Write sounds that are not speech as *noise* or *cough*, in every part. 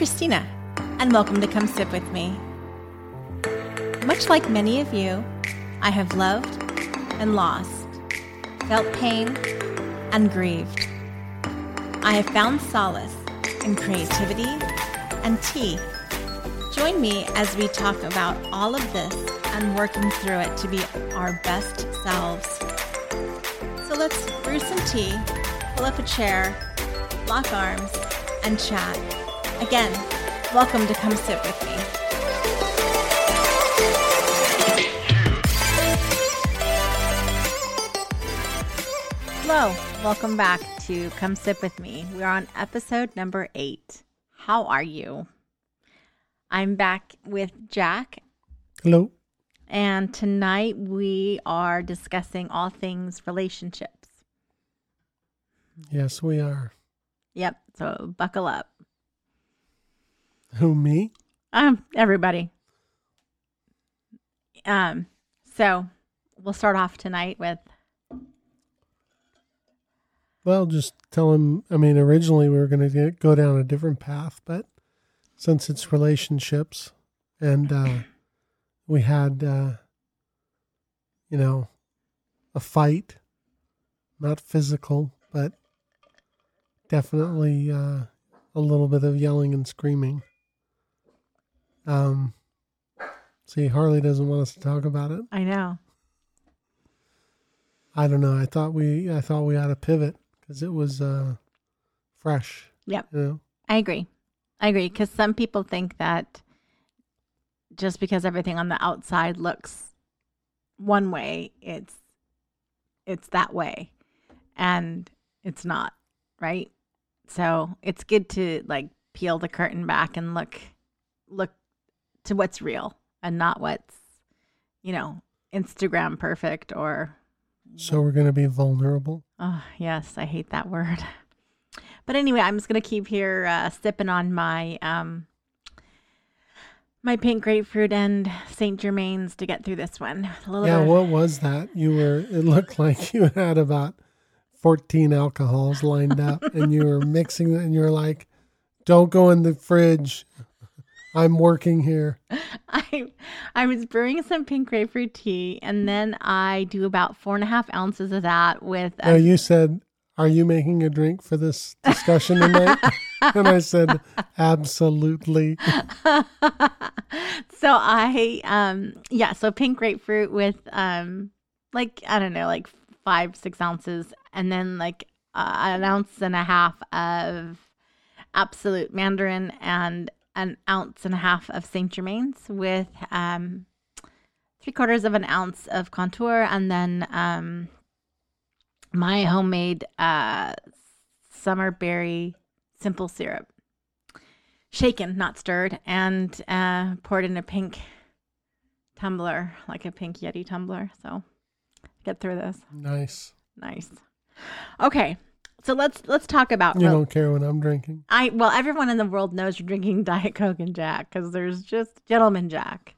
Christina, and welcome to Come Sip With Me. Much like many of you, I have loved and lost, felt pain and grieved. I have found solace in creativity and tea. Join me as we talk about all of this and working through it to be our best selves. So let's brew some tea, pull up a chair, lock arms, and chat. Again, welcome to Come Sit With Me. Hello, welcome back to Come Sip With Me. We're on episode number eight. How are you? I'm back with Jack, Hello. and tonight we are discussing all things relationships. Yes, we are. Yep, so buckle up. Who, me? Um, everybody. Um, so we'll start off tonight with Well, just tell him. I mean, originally we were going to go down a different path, but since it's relationships and uh, we had, uh, you know, a fight, not physical, but definitely uh, a little bit of yelling and screaming. Um, see, Harley doesn't want us to talk about it. I know. I don't know. I thought we, I thought we had to pivot because it was uh, fresh. Yep. You know. I agree. I agree because some people think that just because everything on the outside looks one way, it's it's that way, and it's not, right? So it's good to like peel the curtain back and look look to what's real and not what's you know Instagram perfect or So we're going to be vulnerable. Oh, yes, I hate that word. *laughs* But anyway, I'm just gonna keep here uh, sipping on my um my pink grapefruit and Saint Germain's to get through this one. A little Yeah, bit. what was that? You were, it looked like you had about 14 alcohols lined up and you were mixing and you were like, don't go in the fridge. I'm working here. *laughs* I I was brewing some pink grapefruit tea, and then I do about four and a half ounces of that with. Now you said, are you making a drink for this discussion tonight? *laughs* and I said, absolutely. *laughs* so I um yeah, so pink grapefruit with um like I don't know, like five six ounces, and then like uh, an ounce and a half of Absolut Mandarin and an ounce and a half of Saint Germain's with um three quarters of an ounce of Cointreau, and then um my homemade uh summer berry simple syrup shaken, not stirred, and uh, poured in a pink tumbler, like a pink Yeti tumbler. So get through this. Nice. Nice. Okay, so let's let's talk about. You don't care what I'm drinking. I well, everyone in the world knows you're drinking *laughs* Diet Coke and Jack because there's just Gentleman Jack.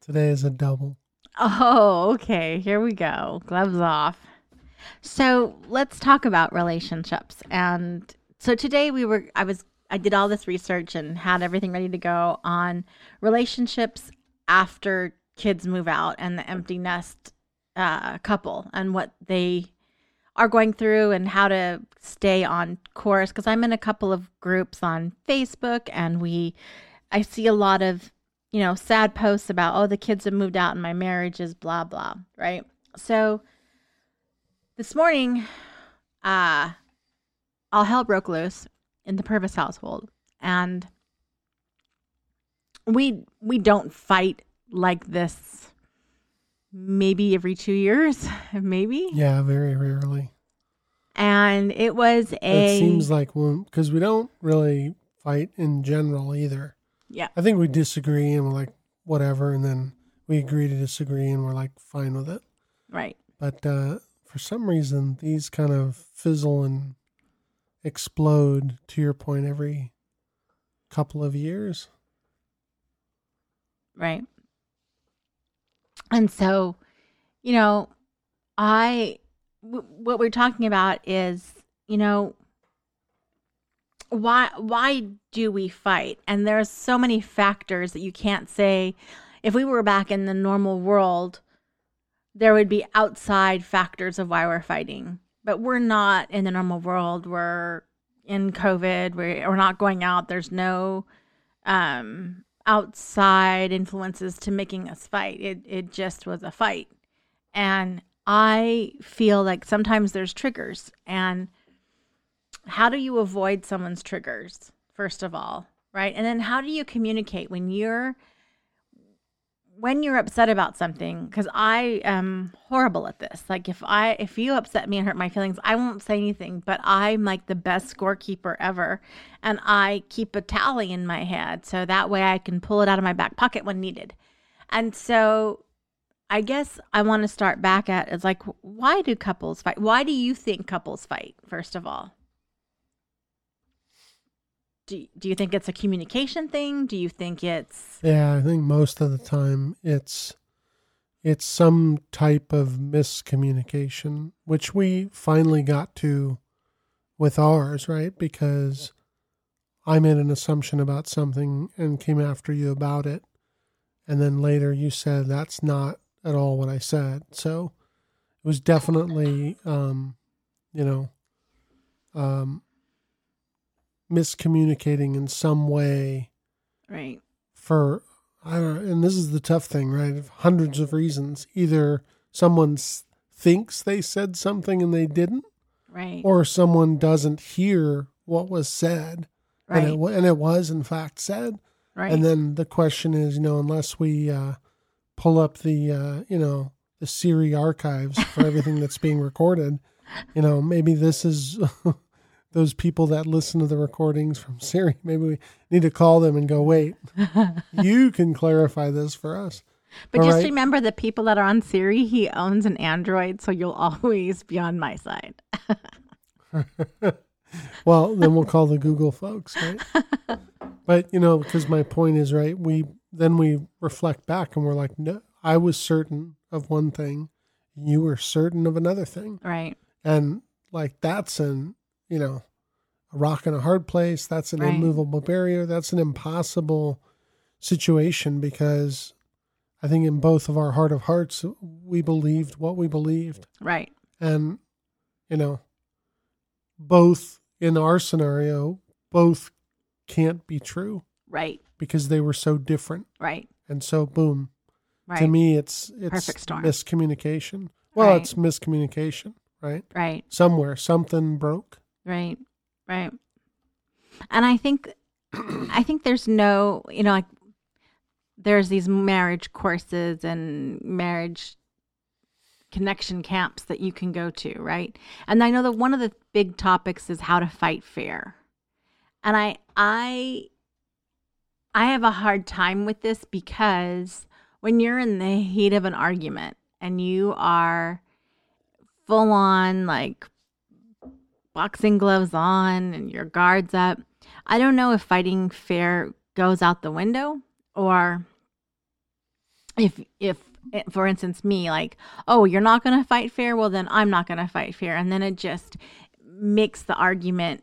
Today is a double. Oh, okay. Here we go. Gloves off. So let's talk about relationships. And so today we were, I was, I did all this research and had everything ready to go on relationships after kids move out and the empty nest uh, couple and what they are going through and how to stay on course. Because I'm in a couple of groups on Facebook and we, I see a lot of you know, sad posts about, oh, the kids have moved out and my marriage is blah, blah, right? So this morning, uh, all hell broke loose in the Purvis household. And we we don't fight like this maybe every two years, *laughs* maybe. Yeah, very rarely. And it was a It seems like because we don't really fight in general either. yeah, I think we disagree and we're like, whatever. And then we agree to disagree and we're like, fine with it. right. But uh, for some reason, these kind of fizzle and explode, to your point, every couple of years. Right. And so, you know, I, w- what we're talking about is, you know, why why do we fight? And there's so many factors that you can't say if we were back in the normal world there would be outside factors of why we're fighting. But we're not in the normal world. We're in COVID. We're, we're not going out. There's no um, outside influences to making us fight. It it just was a fight. And I feel like sometimes there's triggers and how do you avoid someone's triggers first of all, right? And then how do you communicate when you're when you're upset about something because i am horrible at this. Like if i if you upset me and hurt my feelings i won't say anything but i'm like the best scorekeeper ever and i keep a tally in my head so that way i can pull it out of my back pocket when needed. And so i guess i want to start back at is like why do couples fight? Why do you think couples fight first of all do, do you think it's a communication thing? Do you think it's Yeah, I think most of the time it's it's some type of miscommunication, which we finally got to with ours, right? Because I made an assumption about something and came after you about it. And then later you said that's not at all what I said. So it was definitely um, you know, um miscommunicating in some way. Right. For I don't know, and this is the tough thing, right? Hundreds of reasons. Either someone thinks they said something and they didn't, right? Or someone doesn't hear what was said, right? And it, and it was in fact said, right? And then the question is, you know, unless we uh, pull up the, uh, you know, the Siri archives for everything that's being recorded, you know, maybe this is *laughs* those people that listen to the recordings from Siri. *laughs* Maybe we need to call them and go, wait, *laughs* you can clarify this for us. But All just right? remember the people that are on Siri, he owns an Android, so you'll always be on my side. *laughs* well, then we'll call the Google folks, right? but you know, because my point is right, we then we reflect back and we're like, no, I was certain of one thing, you were certain of another thing, right? And like that's an you know, a rock in a hard place. That's an right. immovable barrier. That's an impossible situation because I think in both of our heart of hearts, we believed what we believed. Right. And, you know, both in our scenario, both can't be true. Right. Because they were so different. Right. And so, boom. Right. To me, it's it's miscommunication. Well, right. it's miscommunication, right? Right. Somewhere something broke. Right. Right. And I think I think there's no, you know, like there's these marriage courses and marriage connection camps that you can go to, right? And I know that one of the big topics is how to fight fair. And I I I have a hard time with this because when you're in the heat of an argument and you are full on like boxing gloves on and your guards up. I don't know if fighting fair goes out the window or if if eh, for instance me like oh you're not going to fight fair well then I'm not going to fight fair and then it just makes the argument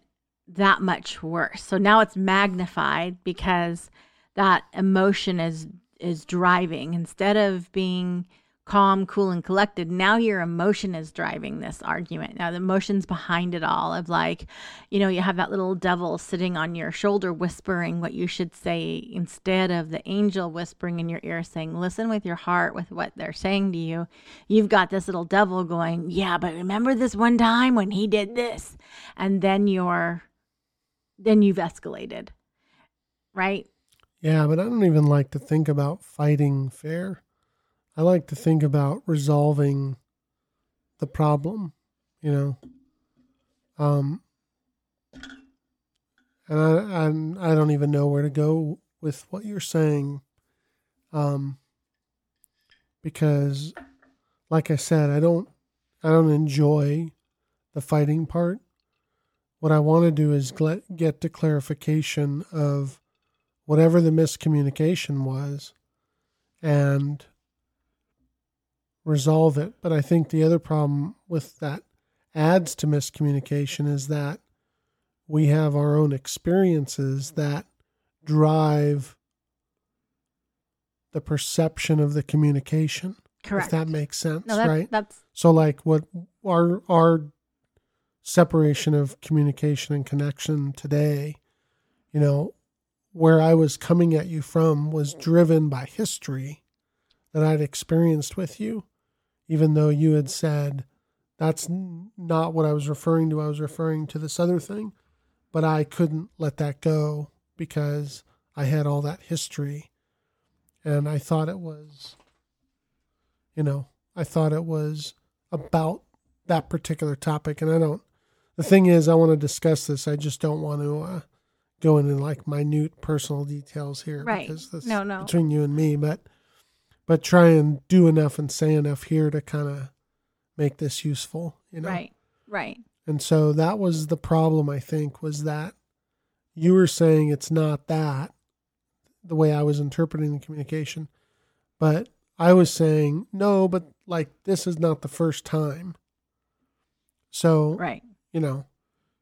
that much worse. So now it's magnified because that emotion is is driving instead of being calm, cool, and collected. Now your emotion is driving this argument. Now the emotion's behind it all of like, you know, you have that little devil sitting on your shoulder whispering what you should say instead of the angel whispering in your ear saying, listen with your heart with what they're saying to you. You've got this little devil going, yeah, but remember this one time when he did this? And then you're, then you've escalated, right? Yeah, but I don't even like to think about fighting fair. I like to think about resolving the problem, you know. Um, and I, I'm, I don't even know where to go with what you're saying, um, because, like I said, I don't, I don't enjoy the fighting part. What I want to do is get to clarification of whatever the miscommunication was, and resolve it. But I think the other problem with that adds to miscommunication is that we have our own experiences that drive the perception of the communication. Correct. If that makes sense, no, that, right? That's So like what our our separation of communication and connection today, you know, where I was coming at you from was driven by history that I'd experienced with you, even though you had said that's not what I was referring to. I was referring to this other thing, but I couldn't let that go because I had all that history and I thought it was you know, I thought it was about that particular topic and I don't the thing is I want to discuss this. I just don't want to uh, go into like minute personal details here Right. because this No, no. between you and me, but but try and do enough and say enough here to kind of make this useful, you know. right. Right. And so that was the problem I think was that you were saying it's not that the way I was interpreting the communication, but I was saying no, but like this is not the first time. So, Right. you know,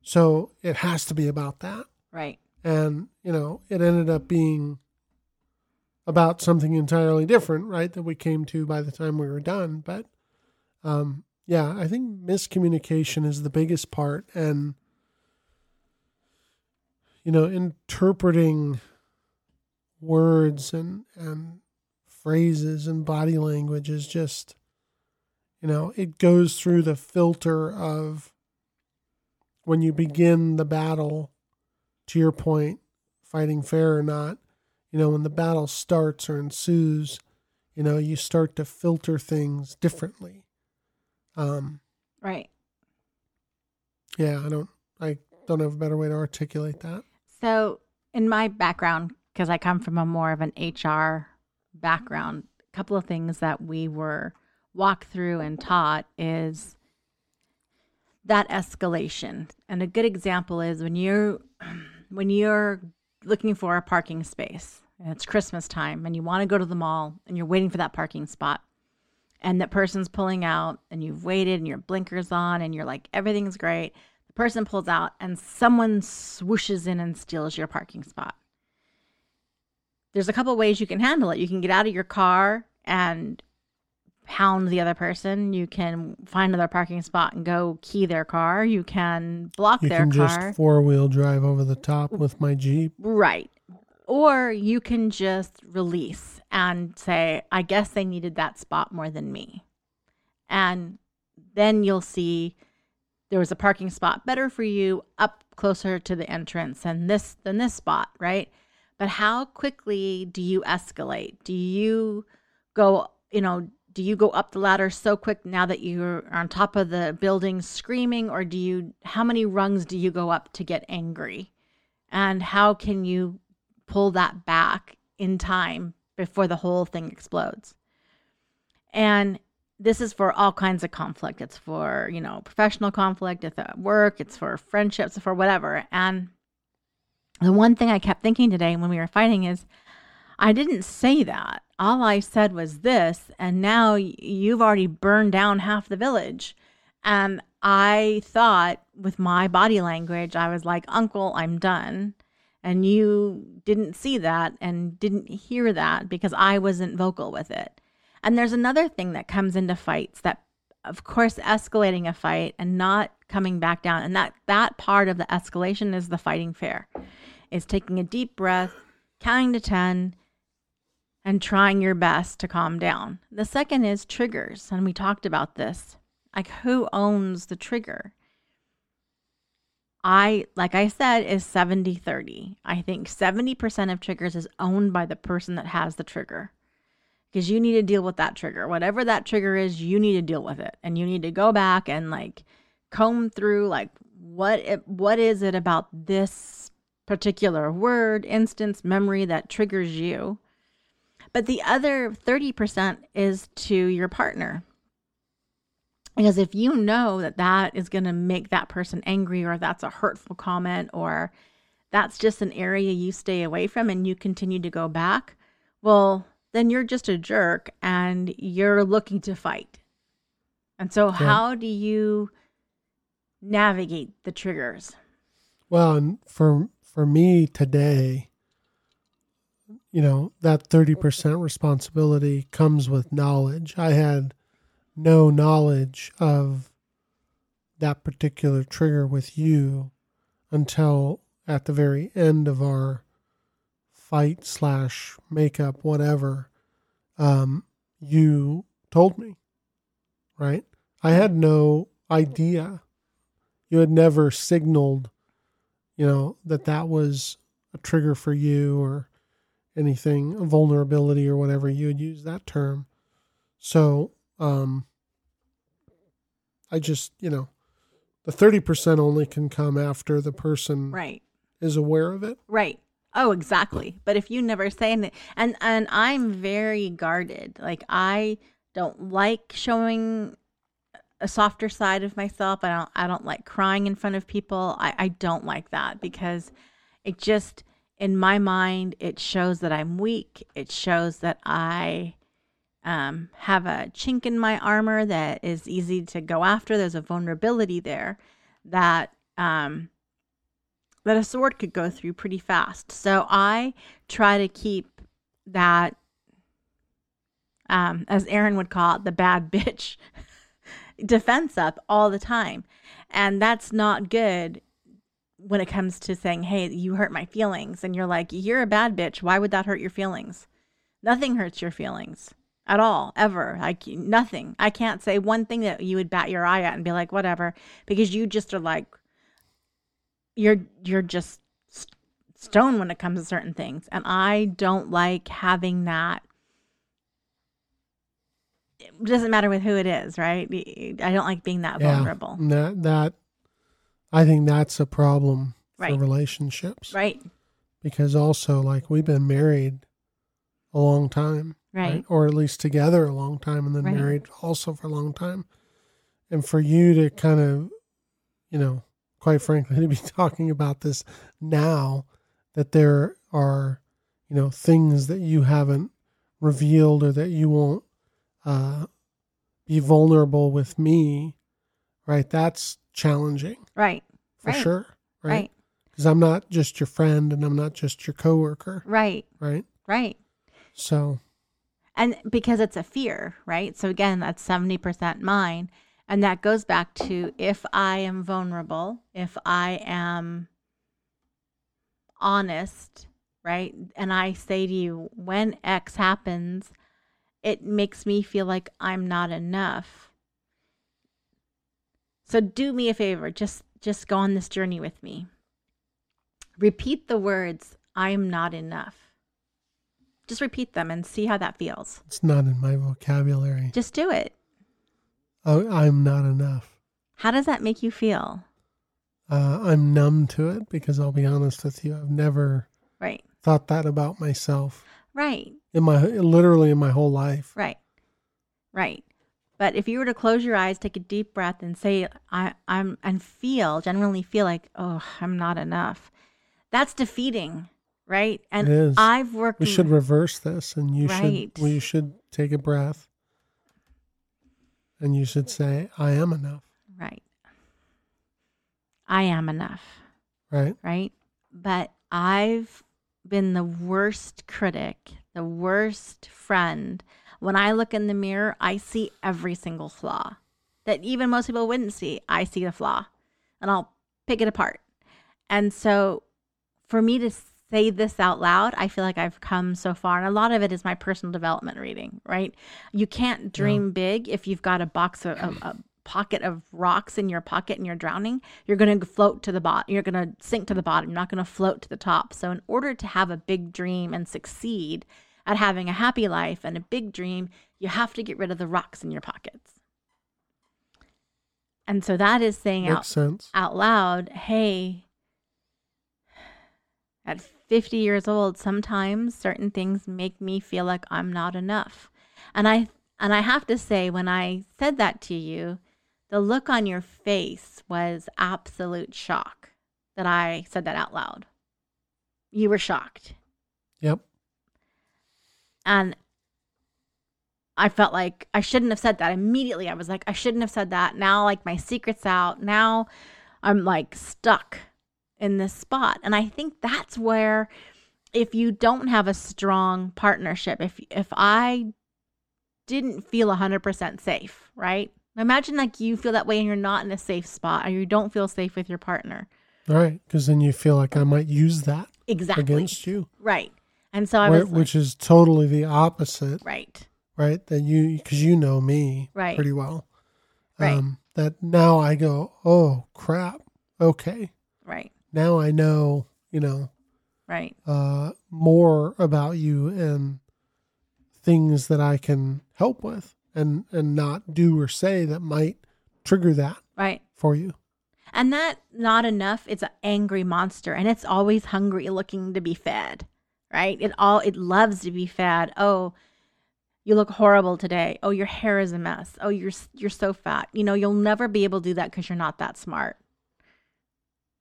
so it has to be about that Right. and you know it ended up being about something entirely different right that we came to by the time we were done. But um yeah i think miscommunication is the biggest part. And you know interpreting words and and phrases and body language is just you know it goes through the filter of when you begin the battle to your point, fighting fair or not, you know, when the battle starts or ensues, you know, you start to filter things differently. Um, Right. yeah, I don't, I don't have a better way to articulate that. So, in my background, because I come from a more of an HR background, a couple of things that we were walked through and taught is that escalation. And a good example is when you're *clears throat* when you're looking for a parking space and it's Christmas time and you want to go to the mall and you're waiting for that parking spot and that person's pulling out and you've waited and your blinkers on and you're like everything's great. The person pulls out and someone swooshes in and steals your parking spot. There's a couple ways you can handle it. You can get out of your car and pound the other person. You can find another parking spot and go key their car. You can block You their can car just four wheel drive over the top with my Jeep. Right. Or you can just release and say, I guess they needed that spot more than me. And then you'll see there was a parking spot better for you up closer to the entrance and this than this spot, right? But how quickly do you escalate? Do you go, you know, do you go up the ladder so quick now that you're on top of the building screaming or do you how many rungs do you go up to get angry? and how can you pull that back in time before the whole thing explodes. And this is for all kinds of conflict. It's for you know professional conflict. It's at work. It's for friendships. For whatever. And the one thing i kept thinking today when we were fighting is i didn't say that. All i said was this and now you've already burned down half the village. And I thought with my body language, I was like, Uncle, I'm done. And you didn't see that and didn't hear that because I wasn't vocal with it. And there's another thing that comes into fights that, of course, escalating a fight and not coming back down. And that, that part of the escalation is the fighting fair, is taking a deep breath, counting to 10, and trying your best to calm down. The second is triggers. And we talked about this like who owns the trigger i like i said is 70 30 i think 70% of triggers is owned by the person that has the trigger. Because you need to deal with that trigger. Whatever that trigger is you need to deal with it. And you need to go back and like comb through like what it, what is it about this particular word instance memory that triggers you. But the other 30% is to your partner because if you know that that is going to make that person angry, or that's a hurtful comment, or that's just an area you stay away from and you continue to go back, well, then you're just a jerk and you're looking to fight. And so, how do you navigate the triggers? Well, and for for me today, you know, that 30% responsibility comes with knowledge. I had no knowledge of that particular trigger with you until at the very end of our fight slash makeup, whatever, um, you told me, right? I had no idea. You had never signaled, you know, that that was a trigger for you or anything, a vulnerability or whatever you would use that term. So, um, I just, you know, the 30% only can come after the person Right. is aware of it. Right. Oh, exactly. But if you never say anything, and and I'm very guarded. Like I don't like showing a softer side of myself. I don't. I don't like crying in front of people. I I don't like that because it just in my mind it shows that I'm weak. It shows that I um, have a chink in my armor that is easy to go after. There's a vulnerability there that um, that a sword could go through pretty fast. So I try to keep that, um, as Aaron would call it, the bad *laughs* bitch defense up all the time. And that's not good when it comes to saying, hey, you hurt my feelings. And you're like, you're a bad bitch. Why would that hurt your feelings? Nothing hurts your feelings at all, ever. Like nothing. I can't say one thing that you would bat your eye at and be like, whatever, because you just are like, you're you're just st- stone when it comes to certain things and i don't like having that it doesn't matter with who it is right i don't like being that vulnerable that that I think that's a problem Right. for relationships. right Because also like we've been married a long time. Right Or at least together a long time and then Right. married also for a long time. And for you to kind of, you know, quite frankly, *laughs* to be talking about this now that there are, you know, things that you haven't revealed or that you won't uh, be vulnerable with me, right? That's challenging right for Right. sure, right? right Because I'm not just your friend and I'm not just your coworker, right right? right So, and because it's a fear right? So again that's 70% mine. And that goes back to if i am vulnerable if i am honest right? And i say to you when x happens it makes me feel like i'm not enough. So do me a favor just just go on this journey with me. Repeat the words i'm not enough just repeat them and see how that feels it's not in my vocabulary. just do it Oh, I'm not enough. How does that make you feel? Uh, I'm numb to it because I'll be honest with you, I've never Right. thought that about myself Right. in my literally in my whole life. Right. Right. But if you were to close your eyes, take a deep breath and say I I'm and feel, genuinely feel like, "Oh, I'm not enough." That's defeating, right? And It is. I've worked We should reverse this, and you Right. should we should take a breath, and you should say, "I am enough." right. I am enough. Right? right? But I've been the worst critic, the worst friend. When I look in the mirror, I see every single flaw that even most people wouldn't see. I see the flaw and I'll pick it apart. And so for me to say this out loud, I feel like I've come so far. And a lot of it is my personal development reading, right? You can't dream big if you've got a box of, a, a pocket of rocks in your pocket and you're drowning. You're going to float to the bottom. You're going to sink to the bottom. You're not going to float to the top. So, in order to have a big dream and succeed at having a happy life and a big dream, you have to get rid of the rocks in your pockets. And so that is saying out sense. out loud, hey, at 50 years old, sometimes certain things make me feel like I'm not enough. And I and I have to say when I said that to you, the look on your face was absolute shock that I said that out loud. You were shocked. Yep. And I felt like I shouldn't have said that. Immediately I was like I shouldn't have said that. Now like my secret's out. Now I'm like stuck in this spot. And I think that's where if you don't have a strong partnership, if if I didn't feel 100% safe, right? Imagine like you feel that way and you're not in a safe spot or you don't feel safe with your partner. Right. Because then you feel like I might use that Exactly. against you, Right. And so I Where- was like- which is totally the opposite, right. right? That you, because you know me Right. pretty well. Right. Um, that now I go, oh crap. Okay. Right. Now I know, you know, Right. uh, more about you and things that I can help with and, and not do or say that might trigger that Right. for you. And that not enough, it's an angry monster and it's always hungry looking to be fed. Right? It all it loves to be fed. Oh, you look horrible today. Oh, your hair is a mess. Oh, you're you're so fat. You know, you'll never be able to do that cuz you're not that smart.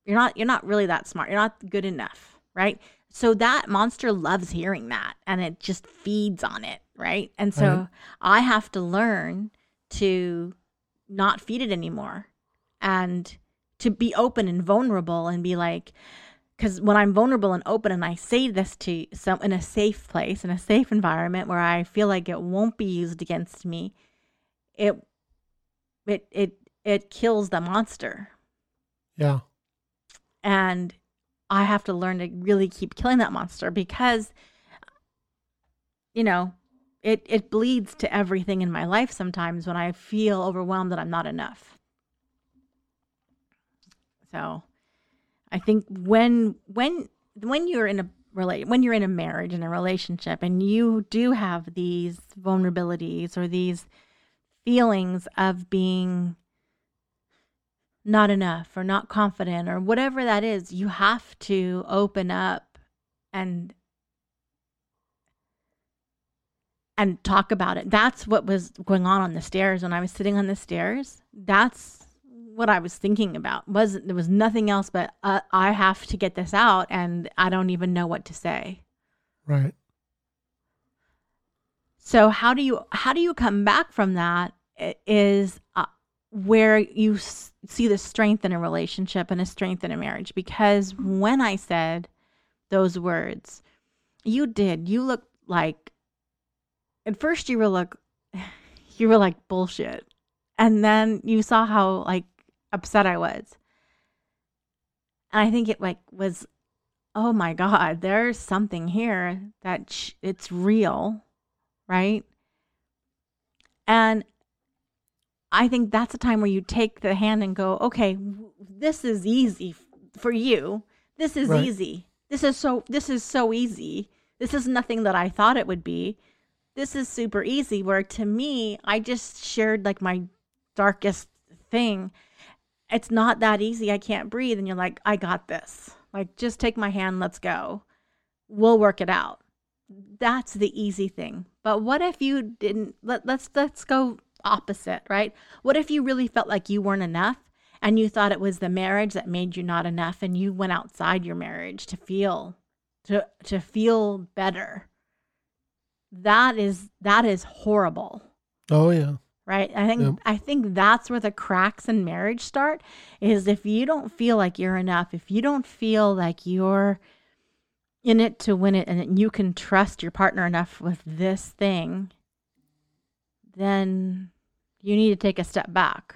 You're not you're not really that smart. You're not good enough, right? So that monster loves hearing that and it just feeds on it, right? And so Right. I have to learn to not feed it anymore and to be open and vulnerable and be like because when i'm vulnerable and open and i say this to some in a safe place in a safe environment where i feel like it won't be used against me it it it it kills the monster Yeah. And i have to learn to really keep killing that monster because you know it it bleeds to everything in my life sometimes when i feel overwhelmed that i'm not enough. So i think when when when you're in a relate when you're in a marriage and a relationship and you do have these vulnerabilities or these feelings of being not enough or not confident or whatever that is, you have to open up and and talk about it. That's what was going on on the stairs when I was sitting on the stairs. That's what I was thinking about. Was there was nothing else but uh, I have to get this out and I don't even know what to say. Right. So how do you how do you come back from that? i- uh, where you s- see the strength in a relationship and a strength in a marriage. Because when I said those words, you did. You looked like at first you were like *sighs* you were like bullshit, and then you saw how like upset I was, and I think it like was. Oh my God! There's something here that sh- it's real, right? And I think that's a time where you take the hand and go, okay, this is easy for you. This is Right. easy. This is so this is so easy. This is nothing that I thought it would be. This is super easy where to me, I just shared like my darkest thing. It's not that easy. I can't breathe and you're like, I got this. Like just take my hand, let's go. We'll work it out that's the easy thing. But what if you didn't let, let's let's go opposite, right? What if you really felt like you weren't enough and you thought it was the marriage that made you not enough and you went outside your marriage to feel to to feel better. That is that is horrible Oh yeah. right i think i think that's where the cracks in marriage start is if you don't feel like you're enough if you don't feel like you're in it to win it and that you can trust your partner enough with this thing then you need to take a step back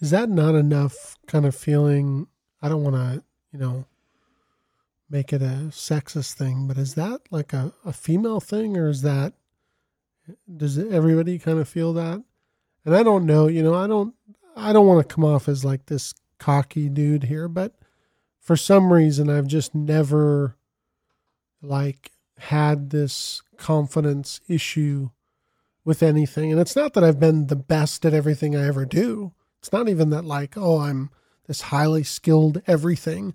Is that not enough kind of feeling? I don't want to, you know, make it a sexist thing, but is that like a, a female thing or is that, does everybody kind of feel that? And I don't know, you know, I don't, I don't want to come off as like this cocky dude here, but for some reason I've just never like had this confidence issue with anything. And it's not that I've been the best at everything I ever do. It's not even that like, oh, I'm this highly skilled everything.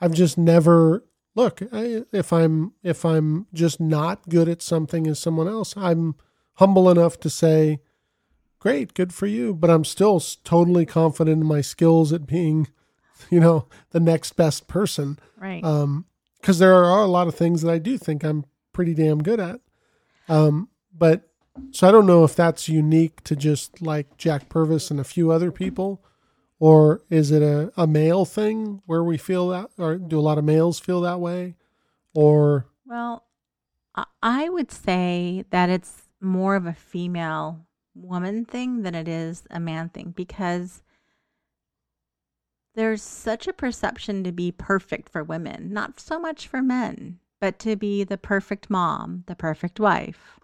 I've just never look, I, if I'm if I'm just not good at something as someone else, I'm humble enough to say, "Great, good for you," but I'm still totally confident in my skills at being, *laughs* you know, the next best person right um because there are a lot of things that I do think I'm pretty damn good at. Um, but so I don't know if that's unique to just like Jack Purvis and a few other people, Or is it a, a male thing where we feel that, or do a lot of males feel that way? Or, Well, I- I would say that it's more of a female woman thing than it is a man thing because there's such a perception to be perfect for women, not so much for men, but to be the perfect mom, the perfect wife,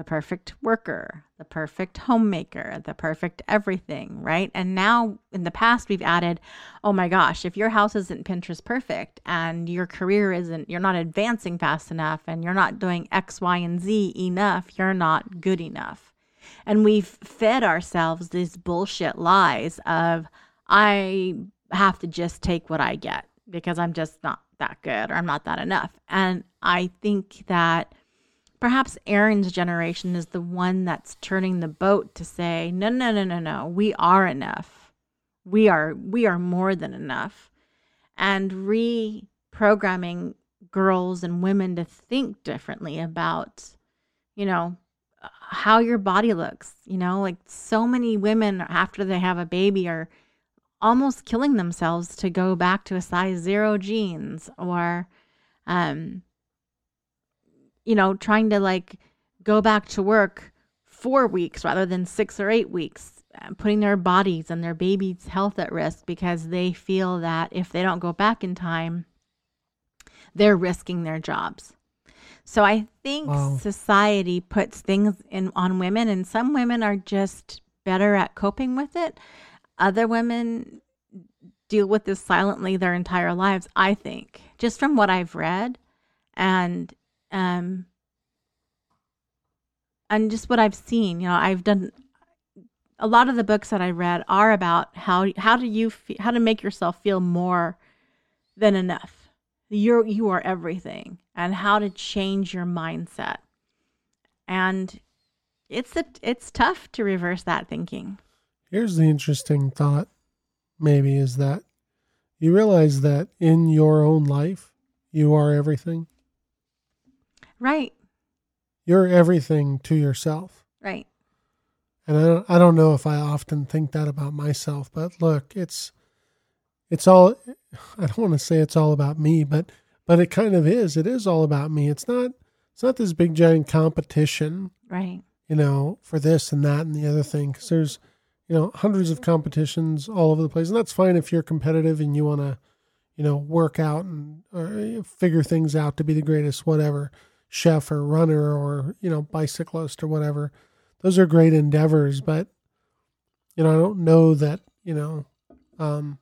the perfect worker, the perfect homemaker, the perfect everything, right? And now in the past, we've added, oh my gosh, if your house isn't Pinterest perfect and your career isn't, you're not advancing fast enough and you're not doing X, Y, and Z enough, you're not good enough. And we've fed ourselves these bullshit lies of, I have to just take what I get because I'm just not that good or I'm not that enough. And I think that perhaps Aaron's generation is the one that's turning the boat to say, no, no, no, no, no, we are enough. We are we are more than enough. And reprogramming girls and women to think differently about, you know, how your body looks. You know, like so many women after they have a baby are almost killing themselves to go back to a size zero jeans or um you know trying to like go back to work four weeks rather than six or eight weeks uh, putting their bodies and their baby's health at risk because they feel that if they don't go back in time they're risking their jobs. So i think Wow. society puts things in on women and some women are just better at coping with it. Other women deal with this silently their entire lives i think just from what i've read. And um and just what i've seen you know i've done a lot of the books that i read are about how how do you fe- how to make yourself feel more than enough. You're you are everything and how to change your mindset. And it's a, it's tough to reverse that thinking. Here's the interesting thought maybe is that you realize that in your own life, you are everything. Right You're everything to yourself. right And I don't, I don't know if I often think that about myself, but look, it's it's all I don't want to say it's all about me, but but it kind of is. It is all about me. It's not it's not this big giant competition, right you know, for this and that and the other thing cuz there's you know hundreds of competitions all over the place. And that's fine if you're competitive and you want to you know, work out and or eh, figure things out to be the greatest whatever, chef or runner or, you know, bicyclist or whatever. Those are great endeavors, but you know, I don't know that, you know, um,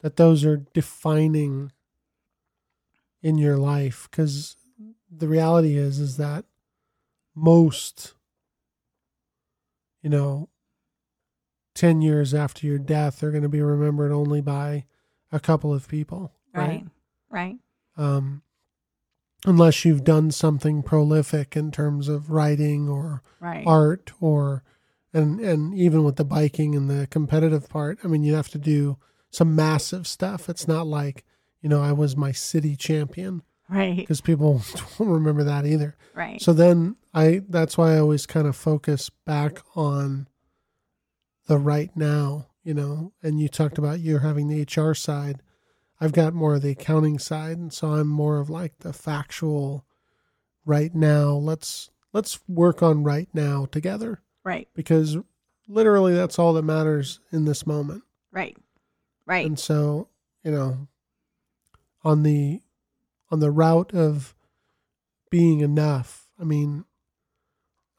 that those are defining in your life because the reality is is that most you know 10 years after your death they're going to be remembered only by a couple of people right right. Um, unless you've done something prolific in terms of writing or right. art or and and even with the biking and the competitive part i mean you have to do some massive stuff. It's not like you know i was my city champion. Right. Because people *laughs* don't remember that either. Right. So then i that's why i always kind of focus back on the right now you know and you talked about you having the hr side i've got more of the accounting side and so i'm more of like the factual right now. Let's let's work on right now together. Right. Because literally that's all that matters in this moment. Right. Right. And so you know on the on the route of being enough i mean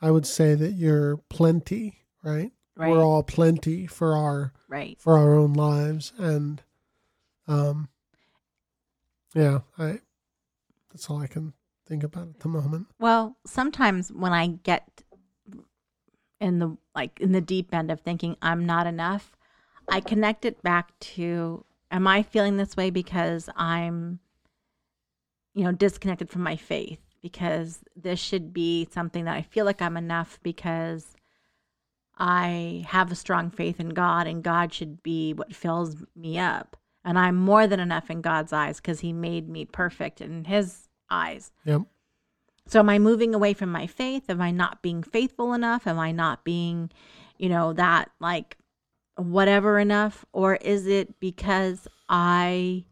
i would say that you're plenty right, right. we're all plenty for our right. for our own lives. And um yeah i that's all i can think about at the moment. Well, sometimes when I get in the like in the deep end of thinking I'm not enough, I connect it back to am I feeling this way because I'm you know disconnected from my faith? Because this should be something that I feel like I'm enough because I have a strong faith in God and God should be what fills me up and I'm more than enough in God's eyes cuz he made me perfect in his eyes. yep So am I moving away from my faith? Am I not being faithful enough? Am I not being, you know, that like whatever enough or is it because I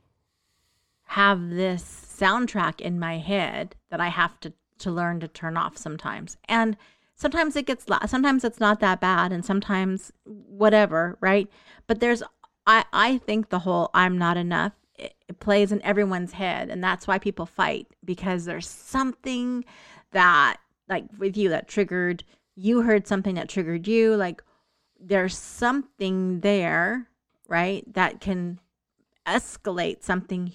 have this soundtrack in my head that I have to to learn to turn off sometimes. And sometimes it gets sometimes it's not that bad and sometimes whatever, right? But there's I I think the whole I'm not enough it, it plays in everyone's head and that's why people fight because there's something that like with you that triggered you heard something that triggered you like there's something there, right, that can escalate something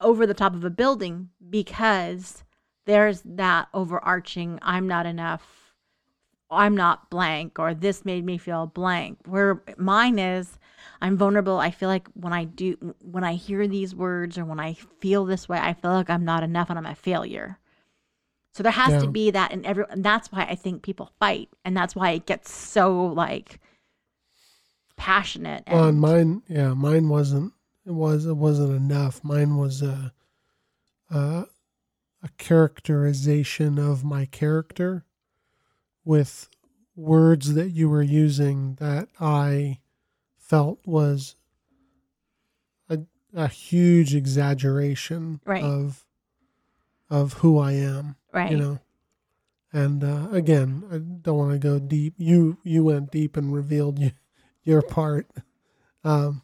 over the top of a building because there's that overarching I'm not enough, I'm not blank, or this made me feel blank. Where mine is, I'm vulnerable. I feel like when I do, when I hear these words or when I feel this way, I feel like I'm not enough and I'm a failure. So there has yeah. to be that in every, and that's why I think people fight, and that's why it gets so like passionate. And, well, and mine, yeah, mine wasn't. It was. It wasn't enough. Mine was a, a, a characterization of my character, with words that you were using that I felt was a, a huge exaggeration right. of of who I am. Right. You know. And uh, again, I don't want to go deep. You you went deep and revealed you, your part. Um,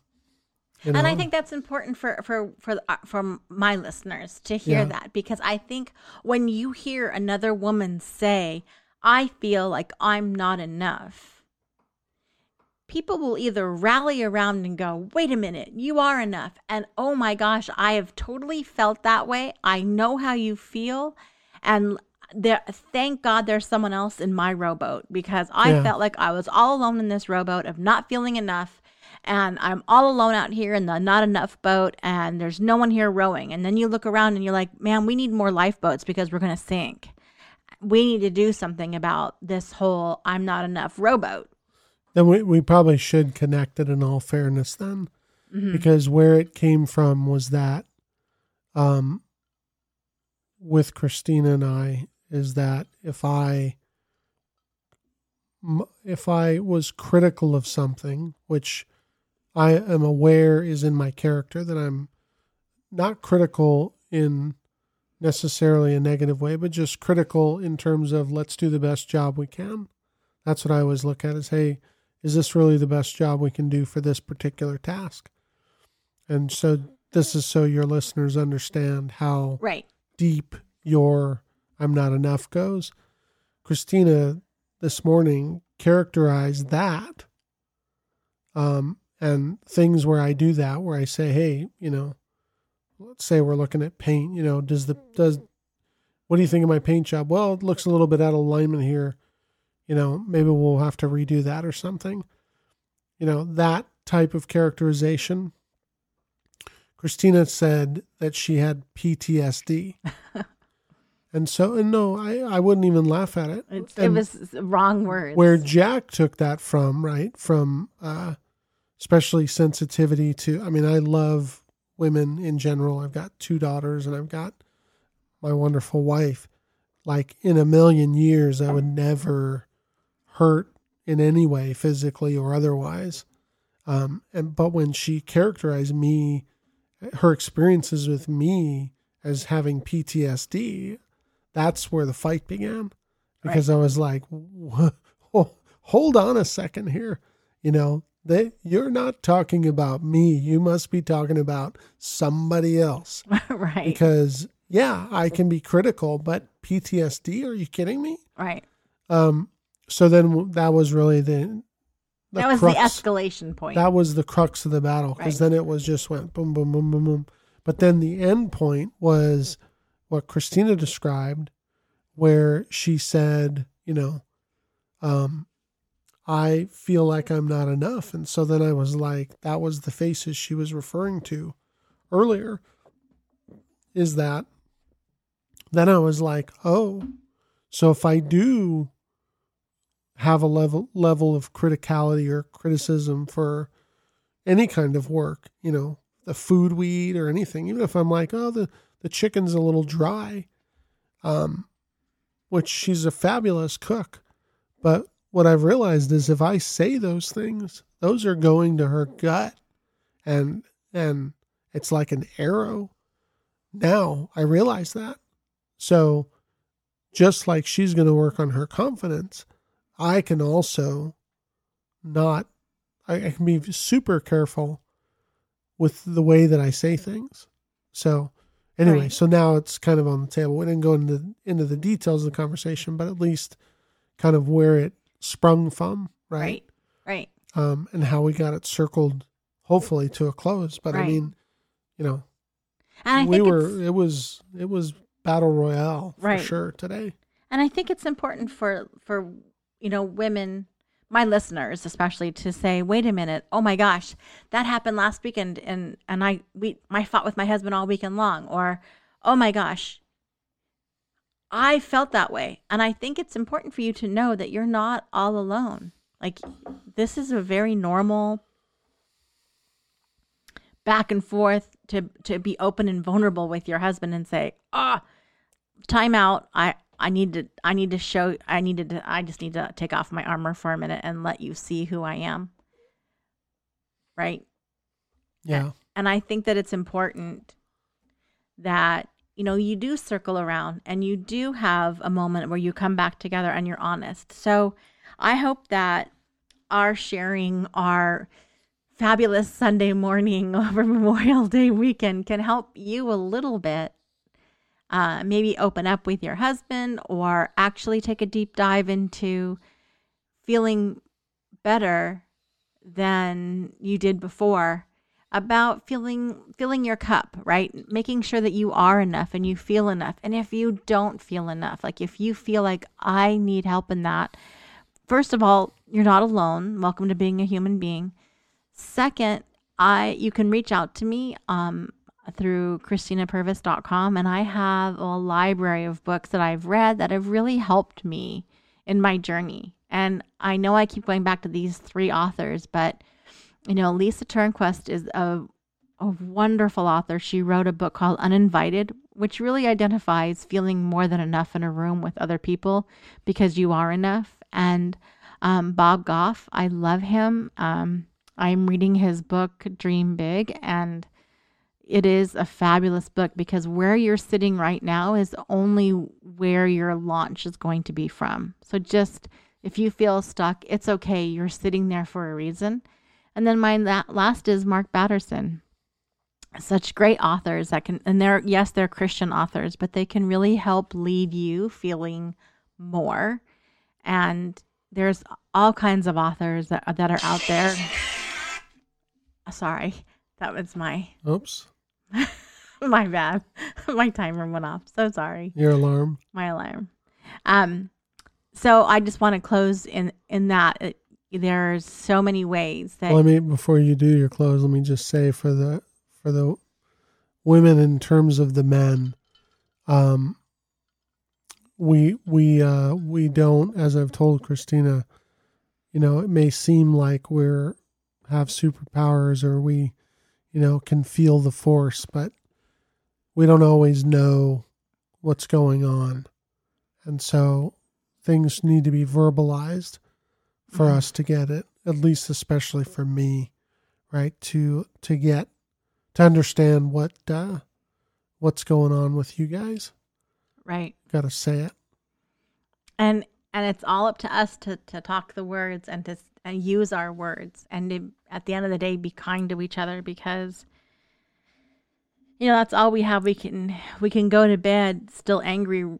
you know. And I think that's important for for for uh, for my listeners to hear yeah. that because I think when you hear another woman say, "I feel like I'm not enough," people will either rally around and go, wait a minute, you are enough. And oh my gosh, I have totally felt that way. I know how you feel. And there, thank God there's someone else in my rowboat because I yeah. felt like I was all alone in this rowboat of not feeling enough. And I'm all alone out here in the not enough boat, and there's no one here rowing. And then you look around and you're like, man, we need more lifeboats because we're going to sink. We need to do something about this whole I'm not enough rowboat then we, we probably should connect it in all fairness then. Mm-hmm. Because where it came from was that um with Christina and I is that if I if I was critical of something, which I am aware is in my character, that I'm not critical in necessarily a negative way, but just critical in terms of let's do the best job we can. That's what I always look at is hey, is this really the best job we can do for this particular task? And so this is so your listeners understand how right. deep your I'm not enough goes. Christina this morning characterized that. Um, and things where I do that, where I say, hey, you know, let's say we're looking at paint, you know, does the, does, what do you think of my paint job? Well, it looks a little bit out of alignment here you know, maybe we'll have to redo that or something. You know, that type of characterization. Christina said that she had PTSD. *laughs* and so, and no, I, I wouldn't even laugh at it. it was wrong words. Where Jack took that from, right? From, uh, especially sensitivity to, I mean, I love women in general. I've got two daughters and I've got my wonderful wife. Like in a million years, I would never hurt in any way, physically or otherwise. Um, and but when she characterized me, her experiences with me as having PTSD, that's where the fight began. Because right. I was like, *laughs* hold on a second here, you know, they you're not talking about me. You must be talking about somebody else, *laughs* right? Because yeah, I can be critical, but PTSD? Are you kidding me? Right. Um, so then that was really the, the that was crux. the escalation point. That was the crux of the battle because right. then it was just went boom, boom, boom, boom, boom. But then the end point was what Christina described, where she said, you know, um, I feel like I'm not enough. And so then I was like, that was the faces she was referring to earlier. Is that then I was like, oh, so if I do have a level level of criticality or criticism for any kind of work, you know, the food we eat or anything. Even if I'm like, oh, the the chicken's a little dry, um, which she's a fabulous cook, but what I've realized is if I say those things, those are going to her gut and and it's like an arrow. Now I realize that. So just like she's going to work on her confidence, I can also not I, I can be super careful with the way that I say things. So anyway, Right. so now it's kind of on the table. We didn't go into into the details of the conversation, but at least kind of where it sprung from, right? Right. Right. Um, and how we got it circled, hopefully to a close. But I mean, you know, And I we were it was it was battle royale for sure today. and I think it's important for for you know women, my listeners especially, to say, wait a minute, oh my gosh, that happened last weekend, and and I we I fought with my husband all weekend long, or oh my gosh, I felt that way, and I think it's important for you to know that you're not all alone. Like this is a very normal back and forth to to be open and vulnerable with your husband and say, ah, time out. I I need to I need to show I needed to I just need to take off my armor for a minute and let you see who I am. Right? Yeah. And I think that it's important that you know you do circle around and you do have a moment where you come back together and you're honest. So I hope that our sharing our fabulous Sunday morning *laughs* over Memorial Day weekend can help you a little bit. Uh, maybe open up with your husband or actually take a deep dive into feeling better than you did before about feeling filling your cup right? Making sure that you are enough and you feel enough. And if you don't feel enough like if you feel like i need help in that first of all you're not alone. Welcome to being a human being. Second i you can reach out to me um through christinapurvis.com and i have a library of books that i've read that have really helped me in my journey and i know i keep going back to these three authors but you know, Lysa TerKeurst is a, a wonderful author. She wrote a book called Uninvited, which really identifies feeling more than enough in a room with other people because you are enough. And um, Bob Goff, I love him. Um, I'm reading his book, Dream Big, and it is a fabulous book because where you're sitting right now is only where your launch is going to be from. So just if you feel stuck, it's okay. You're sitting there for a reason. And then my la- last is Mark Batterson. Such great authors that can, and they're, yes, they're Christian authors, but they can really help lead you feeling more. And there's all kinds of authors that, that are out there. *laughs* Sorry, that was my, Oops. *laughs* my bad. *laughs* my timer went off. So sorry Your alarm. my alarm. Um, so I just want to close in in that it, there's so many ways that Well, Let me before you do your close, let me just say for the for the women in terms of the men, um we we uh we don't, as I've told Christina, you know, it may seem like we're have superpowers or we, you know, can feel the force, but we don't always know what's going on. And so things need to be verbalized for Mhm. us to get it, at least especially for me, right? To to get to understand what uh what's going on with you guys. right Gotta say it. and and it's all up to us to to talk the words and to and use our words and to, at the end of the day be kind to each other because you know that's all we have. We can we can go to bed still angry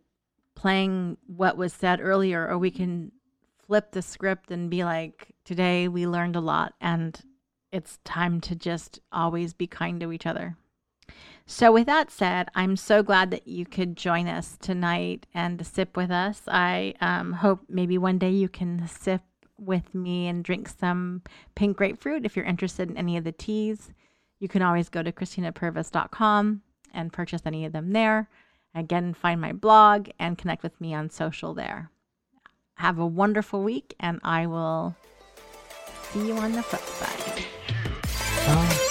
playing what was said earlier or we can flip the script and be like today we learned a lot and it's time to just always be kind to each other. So with that said i'm so glad that you could join us tonight and sip with us. I um, hope maybe one day you can sip with me and drink some pink grapefruit if you're interested in any of the teas. You can always go to christinapurvis.com and purchase any of them there. Again find my blog and connect with me on social there. Have a wonderful week and i will see you on the flip side. Bye.